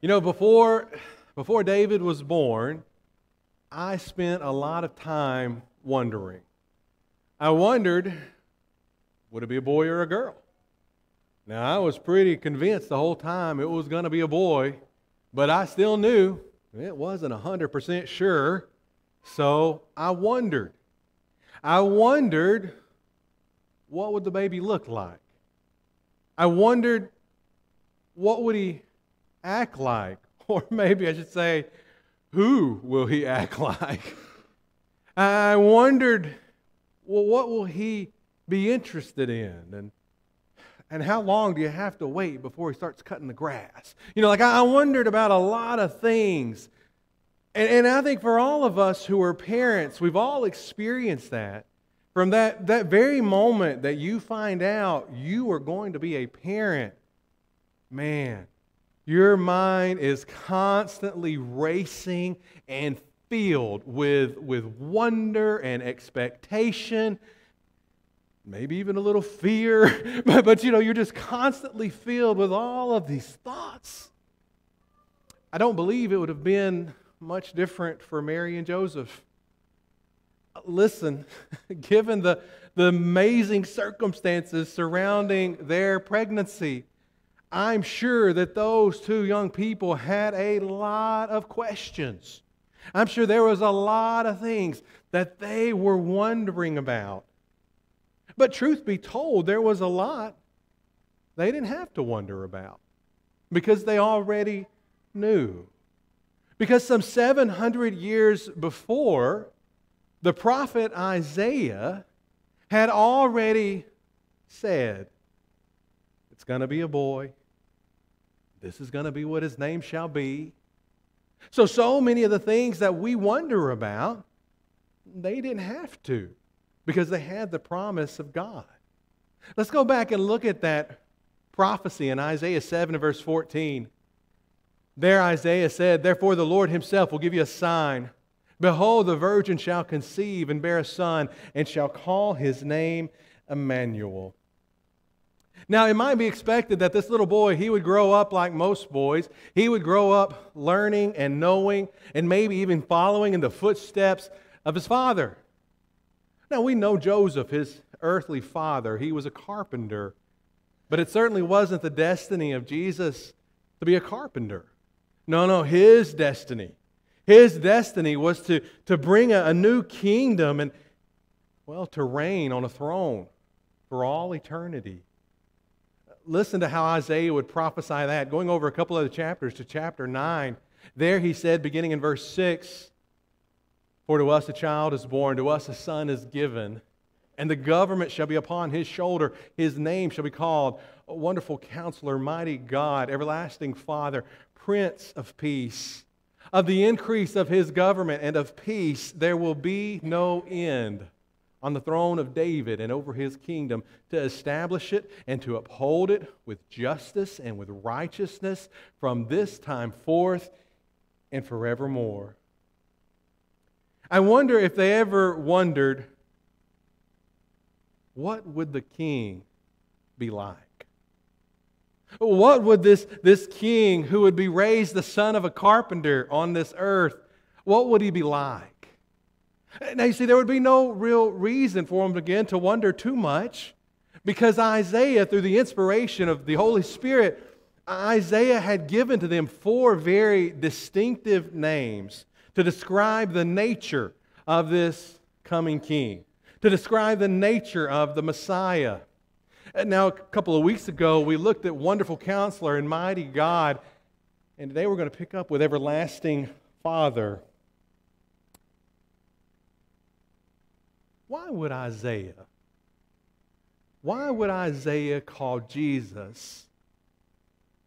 You know, before, before David was born, I spent a lot of time wondering. I wondered would it be a boy or a girl? Now, I was pretty convinced the whole time it was going to be a boy, but I still knew it wasn't 100% sure. So I wondered. I wondered what would the baby look like? I wondered what would he act like? Or maybe I should say, who will he act like? I wondered, well, what will he be interested in? And, and how long do you have to wait before he starts cutting the grass? You know, like I wondered about a lot of things. And, and I think for all of us who are parents, we've all experienced that. From that, that very moment that you find out you are going to be a parent, man, your mind is constantly racing and filled with, with wonder and expectation, maybe even a little fear, but, but you know, you're just constantly filled with all of these thoughts. I don't believe it would have been much different for Mary and Joseph listen, given the, the amazing circumstances surrounding their pregnancy, I'm sure that those two young people had a lot of questions. I'm sure there was a lot of things that they were wondering about. But truth be told, there was a lot they didn't have to wonder about because they already knew. Because some 700 years before, the prophet Isaiah had already said, going to be a boy. This is going to be what his name shall be. So, so many of the things that we wonder about, they didn't have to because they had the promise of God. Let's go back and look at that prophecy in Isaiah 7 verse 14. There, Isaiah said, Therefore, the Lord himself will give you a sign. Behold, the virgin shall conceive and bear a son, and shall call his name Emmanuel. Now, it might be expected that this little boy, he would grow up like most boys. He would grow up learning and knowing, and maybe even following in the footsteps of his father. Now, we know Joseph, his earthly father, he was a carpenter, but it certainly wasn't the destiny of Jesus to be a carpenter. No, no, his destiny his destiny was to, to bring a, a new kingdom and, well, to reign on a throne for all eternity. Listen to how Isaiah would prophesy that. Going over a couple of the chapters to chapter 9, there he said, beginning in verse 6, For to us a child is born, to us a son is given, and the government shall be upon his shoulder. His name shall be called Wonderful Counselor, Mighty God, Everlasting Father, Prince of Peace. Of the increase of his government and of peace, there will be no end on the throne of David and over his kingdom to establish it and to uphold it with justice and with righteousness from this time forth and forevermore. I wonder if they ever wondered what would the king be like? What would this, this king who would be raised the son of a carpenter on this earth, what would he be like? Now, you see, there would be no real reason for him again to wonder too much because Isaiah, through the inspiration of the Holy Spirit, Isaiah had given to them four very distinctive names to describe the nature of this coming king, to describe the nature of the Messiah. Now, a couple of weeks ago, we looked at Wonderful Counselor and Mighty God, and today we're going to pick up with Everlasting Father. Why would Isaiah, why would Isaiah call Jesus,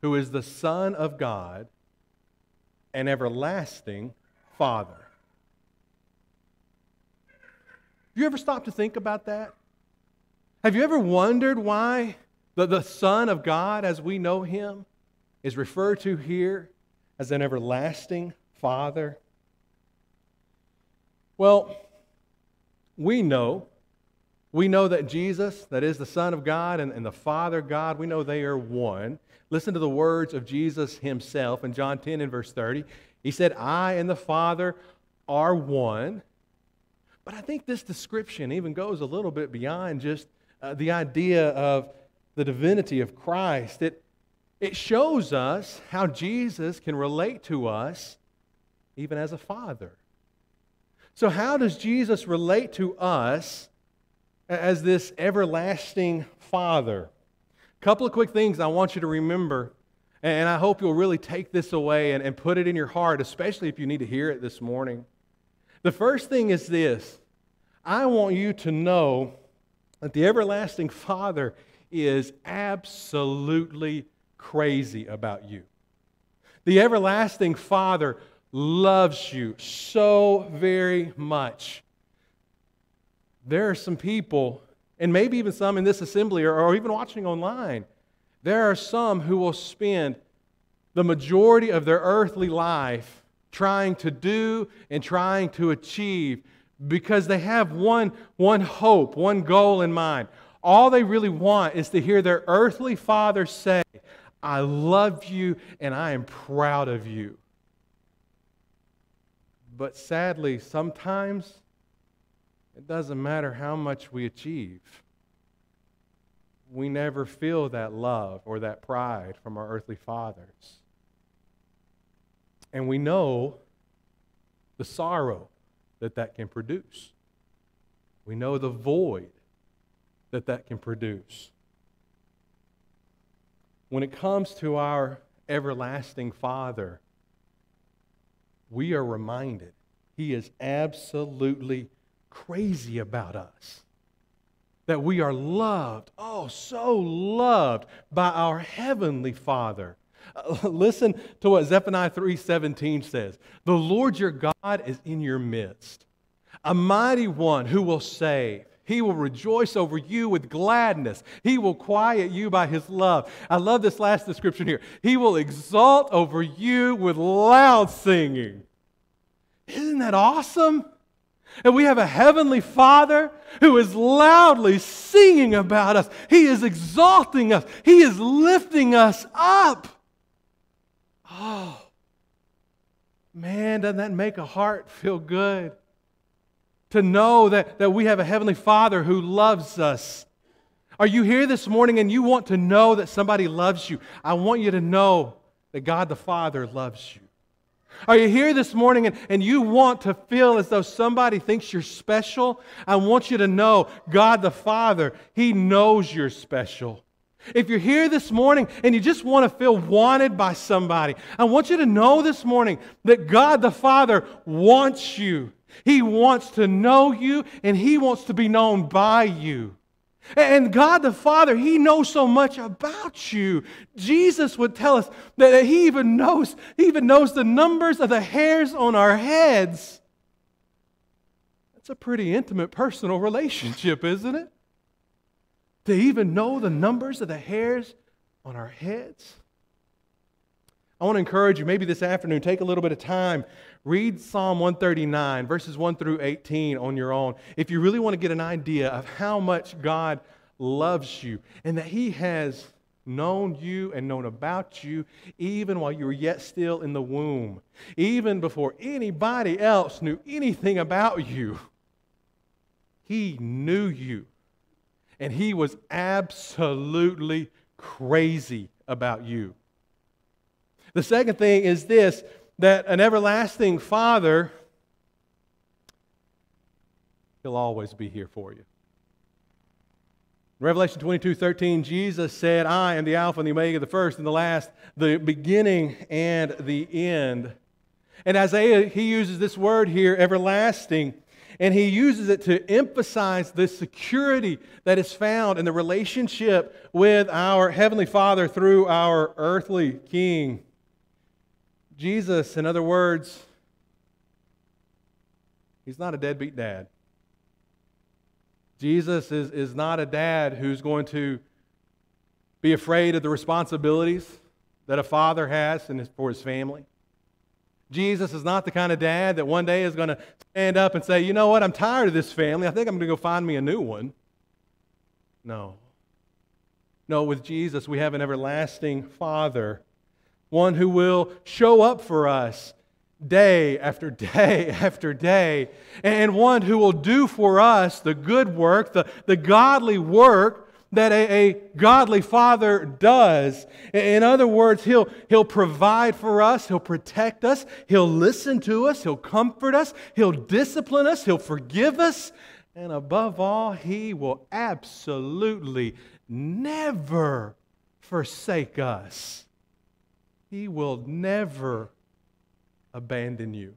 who is the Son of God, an everlasting Father? You ever stopped to think about that? Have you ever wondered why the, the Son of God, as we know him, is referred to here as an everlasting Father? Well, we know. We know that Jesus, that is the Son of God, and, and the Father God, we know they are one. Listen to the words of Jesus himself in John 10 and verse 30. He said, I and the Father are one. But I think this description even goes a little bit beyond just uh, the idea of the divinity of Christ. It, it shows us how Jesus can relate to us even as a father. So, how does Jesus relate to us as this everlasting Father? A couple of quick things I want you to remember, and I hope you'll really take this away and, and put it in your heart, especially if you need to hear it this morning. The first thing is this I want you to know that the everlasting Father is absolutely crazy about you. The everlasting Father loves you so very much. There are some people, and maybe even some in this assembly or, or even watching online, there are some who will spend the majority of their earthly life trying to do and trying to achieve because they have one, one hope, one goal in mind. All they really want is to hear their earthly father say, I love you and I am proud of you. But sadly, sometimes it doesn't matter how much we achieve. We never feel that love or that pride from our earthly fathers. And we know the sorrow that that can produce. We know the void that that can produce. When it comes to our everlasting Father, we are reminded He is absolutely crazy about us. That we are loved, oh, so loved by our Heavenly Father. Uh, listen to what Zephaniah 3:17 says. The Lord your God is in your midst, a mighty one who will save. He will rejoice over you with gladness. He will quiet you by his love. I love this last description here. He will exalt over you with loud singing. Isn't that awesome? And we have a heavenly Father who is loudly singing about us. He is exalting us, He is lifting us up. Oh, man, doesn't that make a heart feel good? To know that, that we have a Heavenly Father who loves us. Are you here this morning and you want to know that somebody loves you? I want you to know that God the Father loves you. Are you here this morning and, and you want to feel as though somebody thinks you're special? I want you to know God the Father, He knows you're special. If you're here this morning and you just want to feel wanted by somebody, I want you to know this morning that God the Father wants you. He wants to know you and He wants to be known by you. And God the Father, He knows so much about you. Jesus would tell us that He even knows, He even knows the numbers of the hairs on our heads. That's a pretty intimate personal relationship, isn't it? to even know the numbers of the hairs on our heads? I want to encourage you, maybe this afternoon, take a little bit of time, read Psalm 139, verses 1 through 18 on your own. If you really want to get an idea of how much God loves you and that He has known you and known about you even while you were yet still in the womb, even before anybody else knew anything about you. He knew you and he was absolutely crazy about you. The second thing is this that an everlasting Father, he'll always be here for you. Revelation 22 13, Jesus said, I am the Alpha and the Omega, the first and the last, the beginning and the end. And Isaiah, he uses this word here, everlasting. And he uses it to emphasize the security that is found in the relationship with our Heavenly Father through our earthly King. Jesus, in other words, he's not a deadbeat dad. Jesus is, is not a dad who's going to be afraid of the responsibilities that a father has for his family. Jesus is not the kind of dad that one day is going to stand up and say, you know what, I'm tired of this family. I think I'm going to go find me a new one. No. No, with Jesus, we have an everlasting Father, one who will show up for us day after day after day, and one who will do for us the good work, the, the godly work that a, a, godly father does. In other words, he'll, he'll provide for us, he'll protect us, he'll listen to us, he'll comfort us, he'll discipline us, he'll forgive us, and above all, he will absolutely never forsake us. He will never abandon you.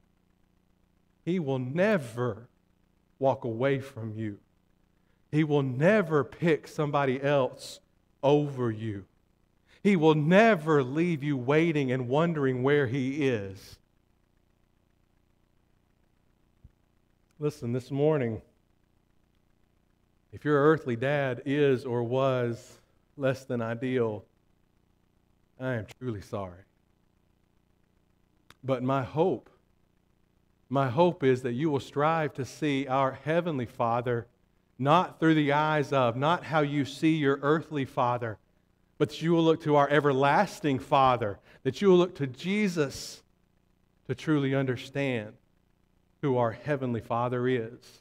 He will never walk away from you. He will never pick somebody else over you. He will never leave you waiting and wondering where He is. Listen, this morning, if your earthly dad is or was less than ideal, I am truly sorry. But my hope, my hope is that you will strive to see our Heavenly Father not through the eyes of, not how you see your earthly father, but that you will look to our everlasting Father, that you will look to Jesus to truly understand who our heavenly Father is.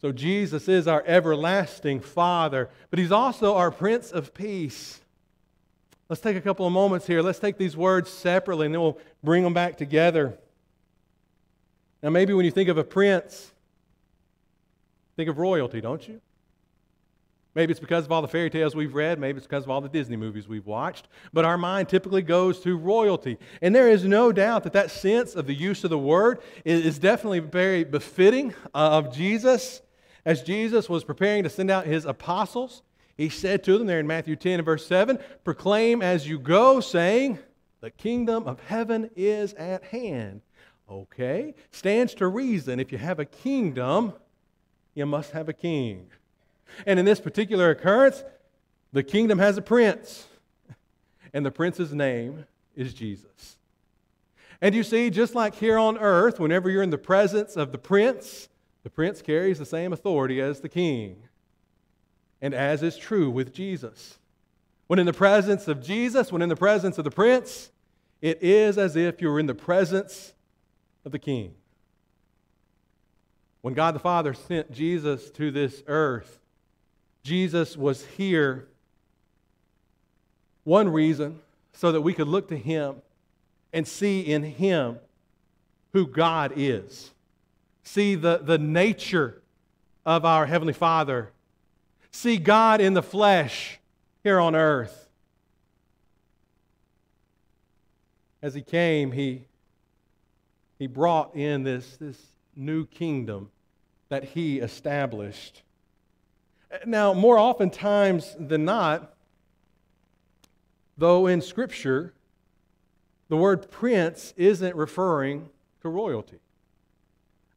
So, Jesus is our everlasting Father, but He's also our Prince of Peace. Let's take a couple of moments here. Let's take these words separately and then we'll bring them back together. Now, maybe when you think of a prince, Think of royalty, don't you? Maybe it's because of all the fairy tales we've read. Maybe it's because of all the Disney movies we've watched. But our mind typically goes to royalty. And there is no doubt that that sense of the use of the word is definitely very befitting uh, of Jesus. As Jesus was preparing to send out his apostles, he said to them there in Matthew 10 and verse 7 Proclaim as you go, saying, The kingdom of heaven is at hand. Okay? Stands to reason if you have a kingdom you must have a king. And in this particular occurrence, the kingdom has a prince, and the prince's name is Jesus. And you see, just like here on earth, whenever you're in the presence of the prince, the prince carries the same authority as the king. And as is true with Jesus. When in the presence of Jesus, when in the presence of the prince, it is as if you were in the presence of the king. When God the Father sent Jesus to this earth, Jesus was here, one reason, so that we could look to Him and see in Him who God is. See the, the nature of our Heavenly Father. See God in the flesh here on earth. As He came, He, he brought in this, this new kingdom that he established. Now, more oftentimes than not, though in Scripture, the word prince isn't referring to royalty.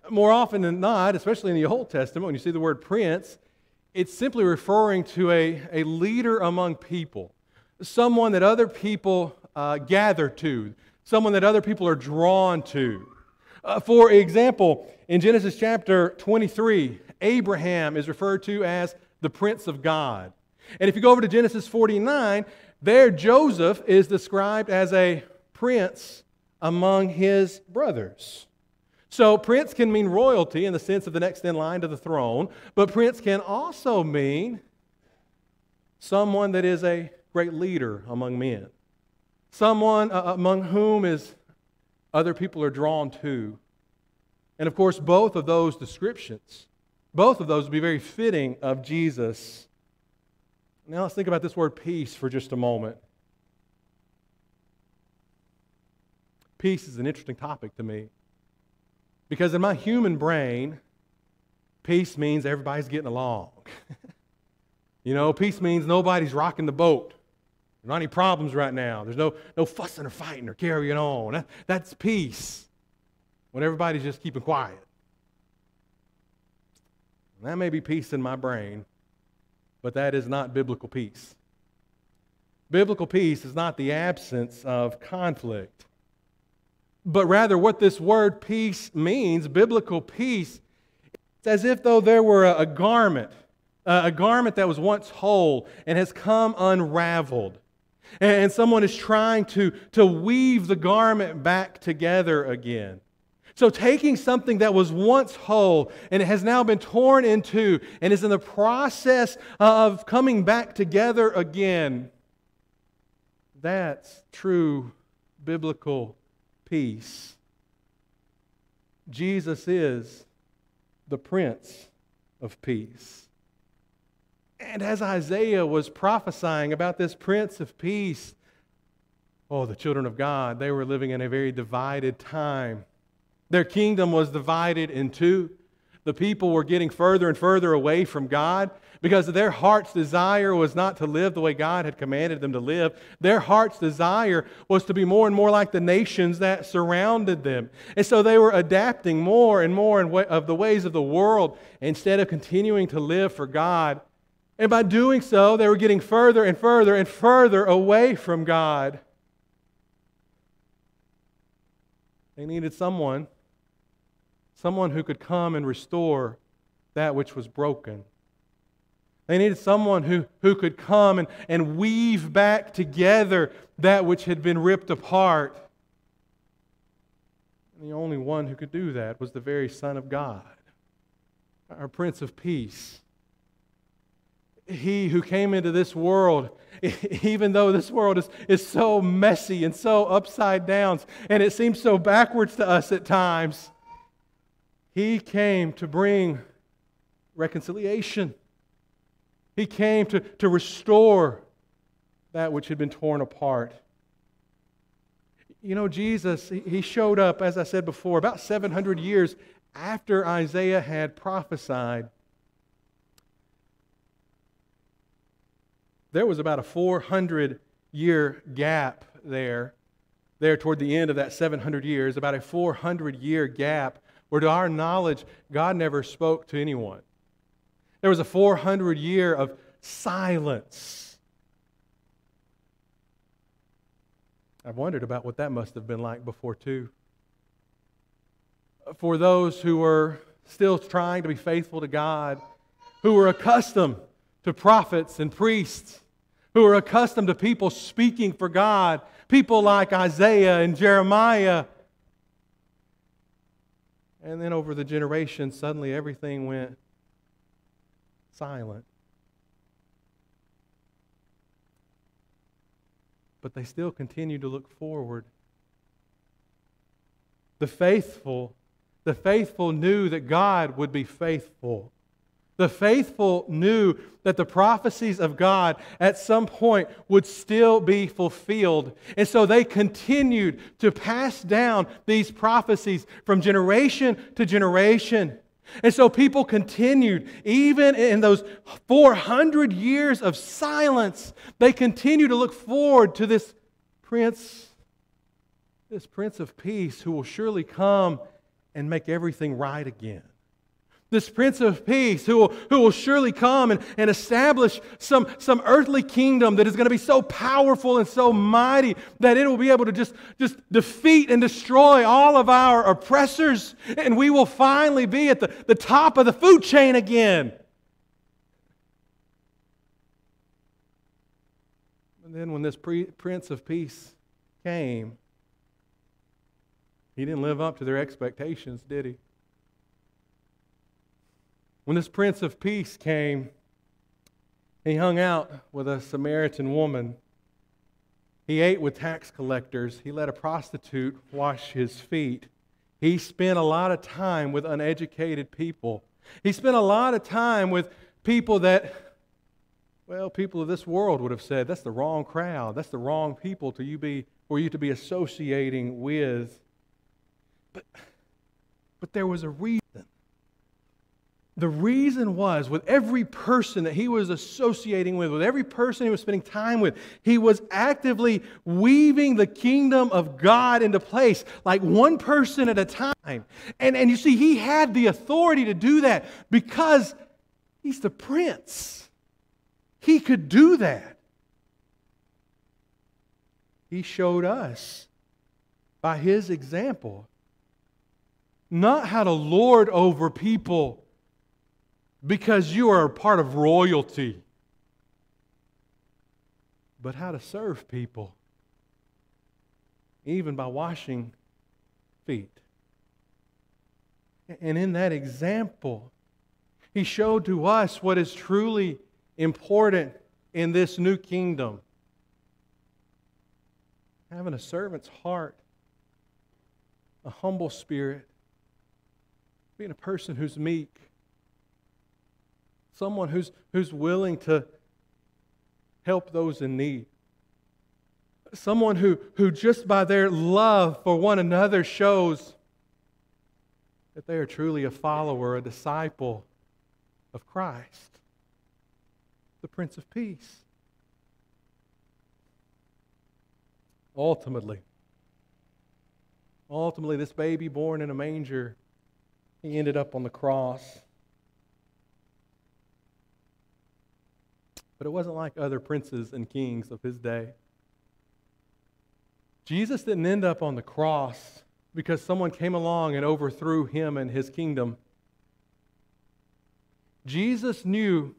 More often than not, especially in the Old Testament, when you see the word prince, it's simply referring to a, a leader among people, someone that other people uh, gather to, someone that other people are drawn to. Uh, for example, in Genesis chapter 23, Abraham is referred to as the Prince of God. And if you go over to Genesis 49, there Joseph is described as a prince among his brothers. So, prince can mean royalty in the sense of the next in line to the throne, but prince can also mean someone that is a great leader among men, someone uh, among whom is other people are drawn to. And of course, both of those descriptions, both of those would be very fitting of Jesus. Now let's think about this word peace for just a moment. Peace is an interesting topic to me. Because in my human brain, peace means everybody's getting along. you know, peace means nobody's rocking the boat. There's not any problems right now. There's no, no fussing or fighting or carrying on. That, that's peace. When everybody's just keeping quiet. that may be peace in my brain, but that is not biblical peace. Biblical peace is not the absence of conflict, but rather what this word peace means, biblical peace, it's as if though there were a, a garment a garment that was once whole and has come unraveled. And someone is trying to, to weave the garment back together again. So, taking something that was once whole and it has now been torn in two and is in the process of coming back together again, that's true biblical peace. Jesus is the Prince of Peace. And as Isaiah was prophesying about this Prince of Peace, oh, the children of God, they were living in a very divided time. Their kingdom was divided in two. The people were getting further and further away from God because their heart's desire was not to live the way God had commanded them to live. Their heart's desire was to be more and more like the nations that surrounded them. And so they were adapting more and more of the ways of the world instead of continuing to live for God. And by doing so, they were getting further and further and further away from God. They needed someone, someone who could come and restore that which was broken. They needed someone who, who could come and, and weave back together that which had been ripped apart. And the only one who could do that was the very Son of God, our Prince of Peace. He who came into this world, even though this world is, is so messy and so upside down, and it seems so backwards to us at times, he came to bring reconciliation he came to, to restore that which had been torn apart. You know, Jesus, he showed up, as I said before, about 700 years after Isaiah had prophesied. There was about a 400 year gap there, there toward the end of that 700 years, about a 400 year gap where, to our knowledge, God never spoke to anyone. There was a 400 year of silence. I've wondered about what that must have been like before, too. For those who were still trying to be faithful to God, who were accustomed to prophets and priests, who were accustomed to people speaking for God, people like Isaiah and Jeremiah. And then over the generations, suddenly everything went silent. But they still continue to look forward. The faithful, the faithful knew that God would be faithful. The faithful knew that the prophecies of God at some point would still be fulfilled. And so they continued to pass down these prophecies from generation to generation. And so people continued, even in those 400 years of silence, they continue to look forward to this prince, this prince of peace who will surely come and make everything right again this Prince of Peace who will, who will surely come and, and establish some, some earthly kingdom that is going to be so powerful and so mighty that it will be able to just, just defeat and destroy all of our oppressors, and we will finally be at the, the top of the food chain again. And then when this pre- Prince of Peace came, he didn't live up to their expectations, did he? When this Prince of Peace came, he hung out with a Samaritan woman. He ate with tax collectors. He let a prostitute wash his feet. He spent a lot of time with uneducated people. He spent a lot of time with people that, well, people of this world would have said, that's the wrong crowd. That's the wrong people to you be, for you to be associating with. But, but there was a reason the reason was with every person that he was associating with, with every person he was spending time with, he was actively weaving the kingdom of God into place, like one person at a time. And, and you see, he had the authority to do that because he's the prince. He could do that. He showed us by his example not how to lord over people because you are a part of royalty, but how to serve people, even by washing feet. And in that example, he showed to us what is truly important in this new kingdom having a servant's heart, a humble spirit, being a person who's meek, someone who's, who's willing to help those in need. Someone who, who just by their love for one another shows that they are truly a follower, a disciple of Christ, the Prince of Peace. Ultimately, ultimately, this baby born in a manger, he ended up on the cross. But it wasn't like other princes and kings of his day. Jesus didn't end up on the cross because someone came along and overthrew him and his kingdom. Jesus knew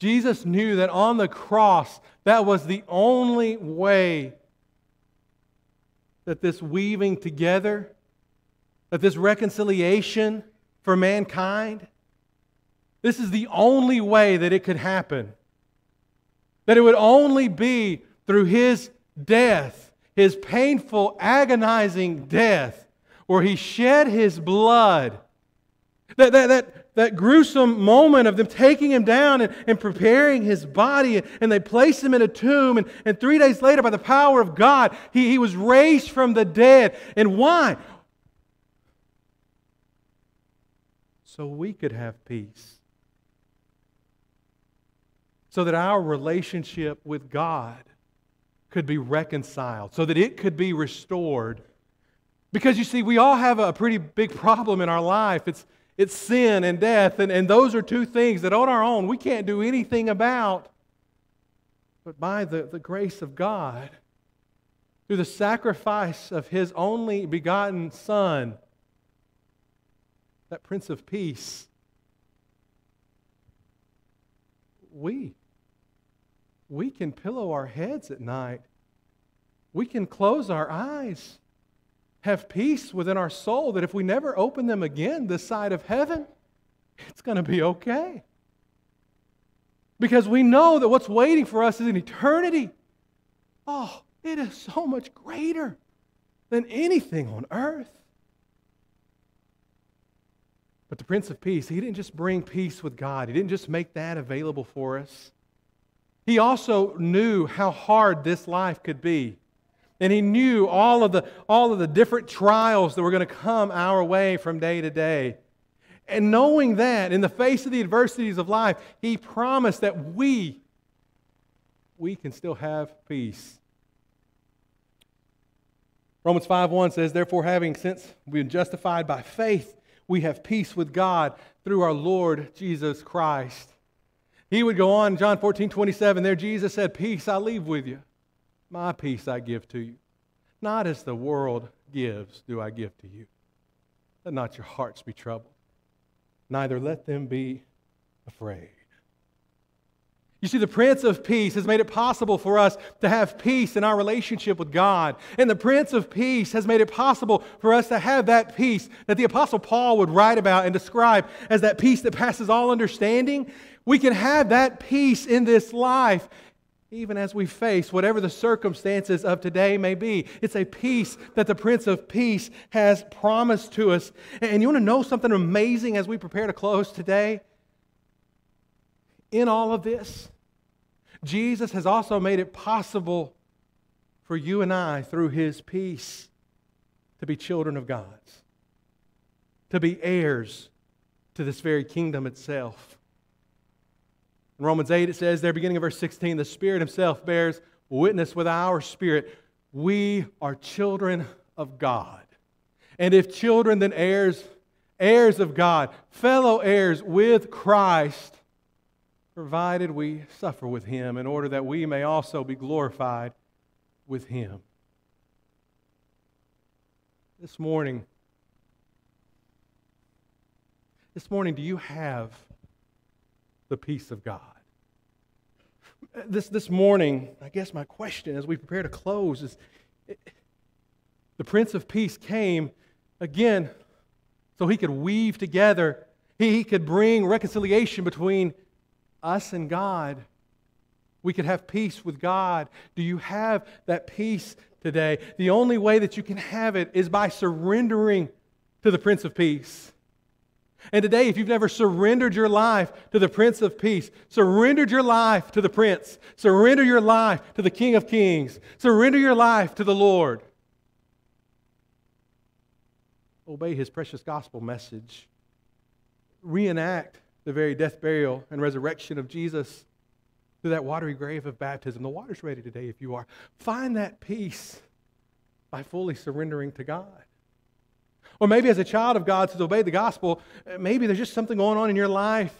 Jesus knew that on the cross that was the only way that this weaving together that this reconciliation for mankind this is the only way that it could happen that it would only be through his death his painful, agonizing death, where he shed his blood. That, that, that, that gruesome moment of them taking him down and, and preparing his body, and they placed him in a tomb. And, and three days later, by the power of God, he, he was raised from the dead. And why? So we could have peace. So that our relationship with God could be reconciled, so that it could be restored. Because you see, we all have a pretty big problem in our life. It's, it's sin and death, and, and those are two things that on our own we can't do anything about. But by the, the grace of God, through the sacrifice of His only begotten Son, that Prince of Peace, we we can pillow our heads at night. We can close our eyes, have peace within our soul that if we never open them again this side of heaven, it's going to be okay. Because we know that what's waiting for us is an eternity. Oh, it is so much greater than anything on earth. But the Prince of Peace, he didn't just bring peace with God, he didn't just make that available for us. He also knew how hard this life could be. And he knew all of the, all of the different trials that were going to come our way from day to day. And knowing that, in the face of the adversities of life, he promised that we, we can still have peace. Romans 5.1 says, Therefore, having since been justified by faith, we have peace with God through our Lord Jesus Christ. He would go on, John 14, 27, there Jesus said, Peace I leave with you. My peace I give to you. Not as the world gives, do I give to you. Let not your hearts be troubled, neither let them be afraid. You see, the Prince of Peace has made it possible for us to have peace in our relationship with God. And the Prince of Peace has made it possible for us to have that peace that the Apostle Paul would write about and describe as that peace that passes all understanding. We can have that peace in this life even as we face whatever the circumstances of today may be. It's a peace that the Prince of Peace has promised to us. And you want to know something amazing as we prepare to close today? In all of this, Jesus has also made it possible for you and I, through his peace, to be children of God's, to be heirs to this very kingdom itself. In Romans 8, it says there, beginning of verse 16, the Spirit Himself bears witness with our spirit. We are children of God. And if children, then heirs, heirs of God, fellow heirs with Christ, provided we suffer with Him in order that we may also be glorified with Him. This morning, this morning, do you have the peace of God? This, this morning, I guess my question as we prepare to close is the Prince of Peace came again so he could weave together, he could bring reconciliation between us and God. We could have peace with God. Do you have that peace today? The only way that you can have it is by surrendering to the Prince of Peace. And today, if you've never surrendered your life to the Prince of Peace, surrendered your life to the Prince, surrender your life to the King of Kings, surrender your life to the Lord, obey his precious gospel message, reenact the very death, burial, and resurrection of Jesus through that watery grave of baptism. The water's ready today if you are. Find that peace by fully surrendering to God. Or maybe as a child of God to obey the gospel, uh, maybe there's just something going on in your life.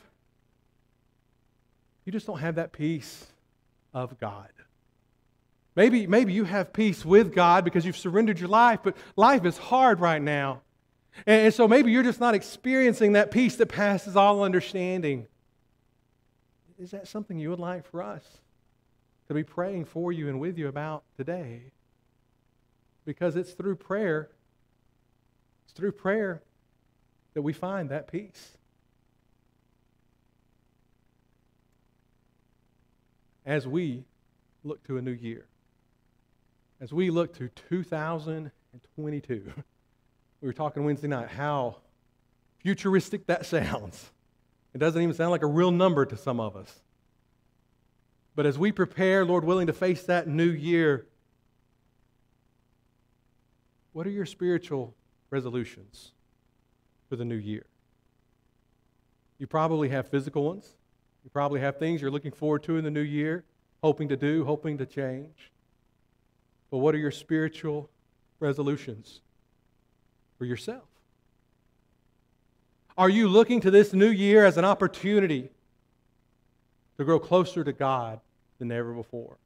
You just don't have that peace of God. Maybe, maybe you have peace with God because you've surrendered your life, but life is hard right now. And, and so maybe you're just not experiencing that peace that passes all understanding. Is that something you would like for us to be praying for you and with you about today? Because it's through prayer it's through prayer that we find that peace. As we look to a new year, as we look to 2022, we were talking Wednesday night how futuristic that sounds. It doesn't even sound like a real number to some of us. But as we prepare, Lord willing, to face that new year, what are your spiritual resolutions for the new year. You probably have physical ones. You probably have things you're looking forward to in the new year, hoping to do, hoping to change. But what are your spiritual resolutions for yourself? Are you looking to this new year as an opportunity to grow closer to God than ever before?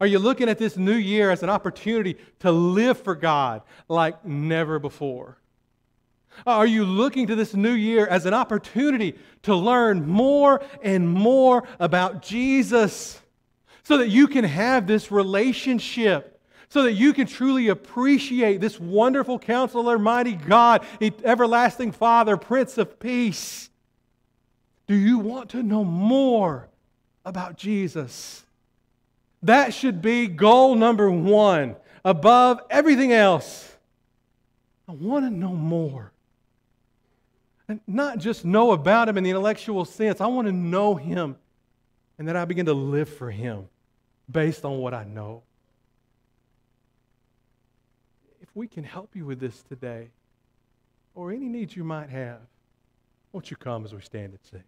Are you looking at this new year as an opportunity to live for God like never before? Are you looking to this new year as an opportunity to learn more and more about Jesus so that you can have this relationship, so that you can truly appreciate this wonderful counselor, mighty God, everlasting Father, Prince of Peace? Do you want to know more about Jesus? That should be goal number one above everything else. I want to know more. And not just know about him in the intellectual sense, I want to know him and that I begin to live for him based on what I know. If we can help you with this today, or any needs you might have, won't you come as we stand and sing?